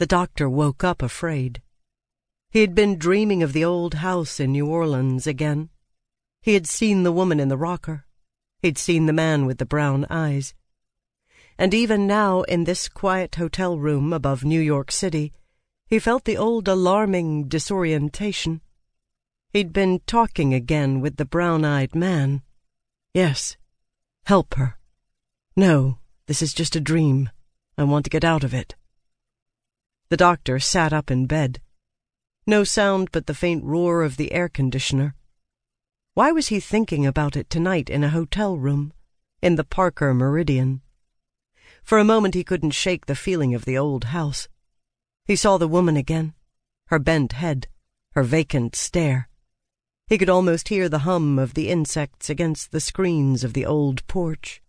The doctor woke up afraid. He had been dreaming of the old house in New Orleans again. He had seen the woman in the rocker. He'd seen the man with the brown eyes. And even now, in this quiet hotel room above New York City, he felt the old alarming disorientation. He'd been talking again with the brown eyed man. Yes, help her. No, this is just a dream. I want to get out of it. The doctor sat up in bed. No sound but the faint roar of the air conditioner. Why was he thinking about it tonight in a hotel room, in the Parker Meridien? For a moment he couldn't shake the feeling of the old house. He saw the woman again, her bent head, her vacant stare. He could almost hear the hum of the insects against the screens of the old porch,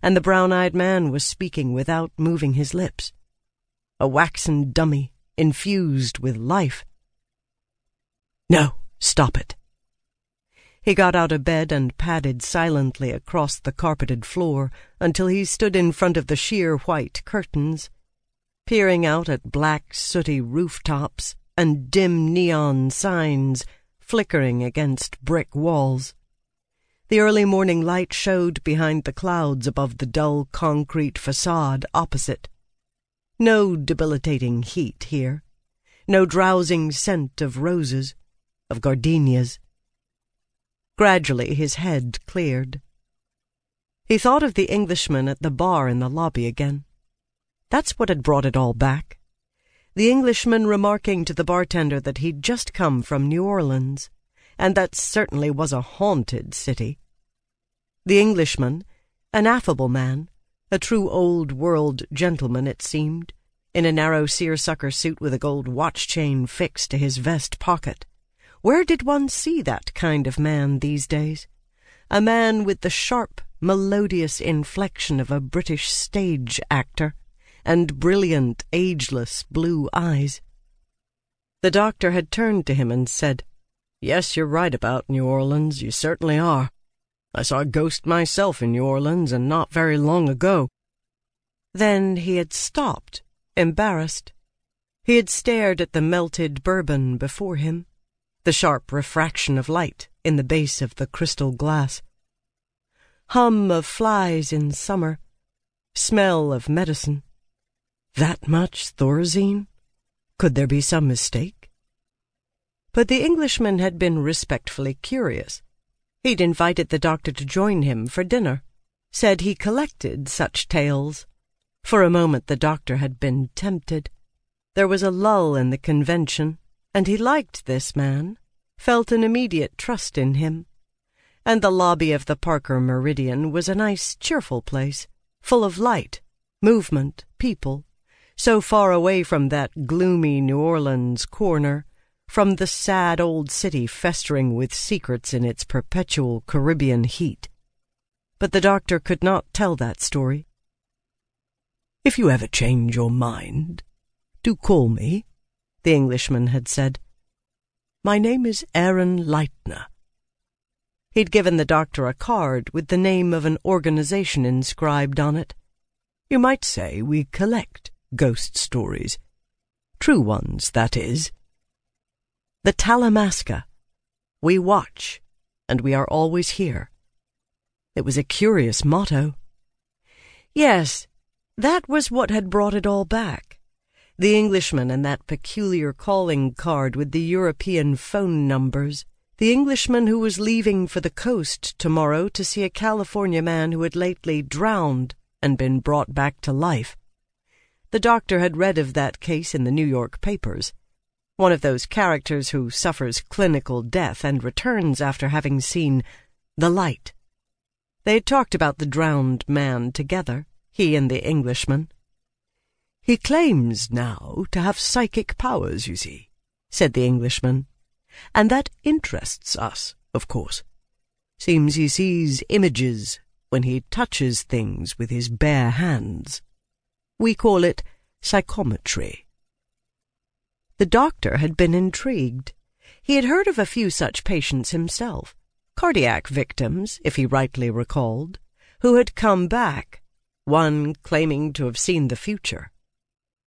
and the brown-eyed man was speaking without moving his lips a waxen dummy infused with life. No, stop it. He got out of bed and padded silently across the carpeted floor until he stood in front of the sheer white curtains, peering out at black, sooty rooftops and dim neon signs flickering against brick walls. The early morning light showed behind the clouds above the dull concrete facade opposite. No debilitating heat here. No drowsing scent of roses, of gardenias. Gradually his head cleared. He thought of the Englishman at the bar in the lobby again. That's what had brought it all back. The Englishman remarking to the bartender that he'd just come from New Orleans, and that certainly was a haunted city. The Englishman, an affable man, a true old world gentleman, it seemed, in a narrow seersucker suit with a gold watch chain fixed to his vest pocket. Where did one see that kind of man these days? A man with the sharp, melodious inflection of a British stage actor, and brilliant, ageless blue eyes. The doctor had turned to him and said, Yes, you're right about New Orleans, you certainly are. I saw a ghost myself in New Orleans, and not very long ago. Then he had stopped, embarrassed. He had stared at the melted bourbon before him, the sharp refraction of light in the base of the crystal glass. Hum of flies in summer, smell of medicine. That much Thorazine? Could there be some mistake? But the Englishman had been respectfully curious. He'd invited the doctor to join him for dinner, said he collected such tales. For a moment the doctor had been tempted. There was a lull in the convention, and he liked this man, felt an immediate trust in him. And the lobby of the Parker Meridien was a nice, cheerful place, full of light, movement, people, so far away from that gloomy New Orleans corner from the sad old city festering with secrets in its perpetual Caribbean heat. But the doctor could not tell that story. If you ever change your mind, do call me, the Englishman had said. My name is Aaron Lightner. He'd given the doctor a card with the name of an organization inscribed on it. You might say we collect ghost stories. True ones, that is. The Talamasca. We watch, and we are always here. It was a curious motto. Yes, that was what had brought it all back. The Englishman and that peculiar calling card with the European phone numbers. The Englishman who was leaving for the coast tomorrow to see a California man who had lately drowned and been brought back to life. The doctor had read of that case in the New York papers one of those characters who suffers clinical death and returns after having seen the light. They talked about the drowned man together, he and the Englishman. He claims now to have psychic powers, you see, said the Englishman, and that interests us, of course. Seems he sees images when he touches things with his bare hands. We call it psychometry. The doctor had been intrigued. He had heard of a few such patients himself, cardiac victims, if he rightly recalled, who had come back, one claiming to have seen the future.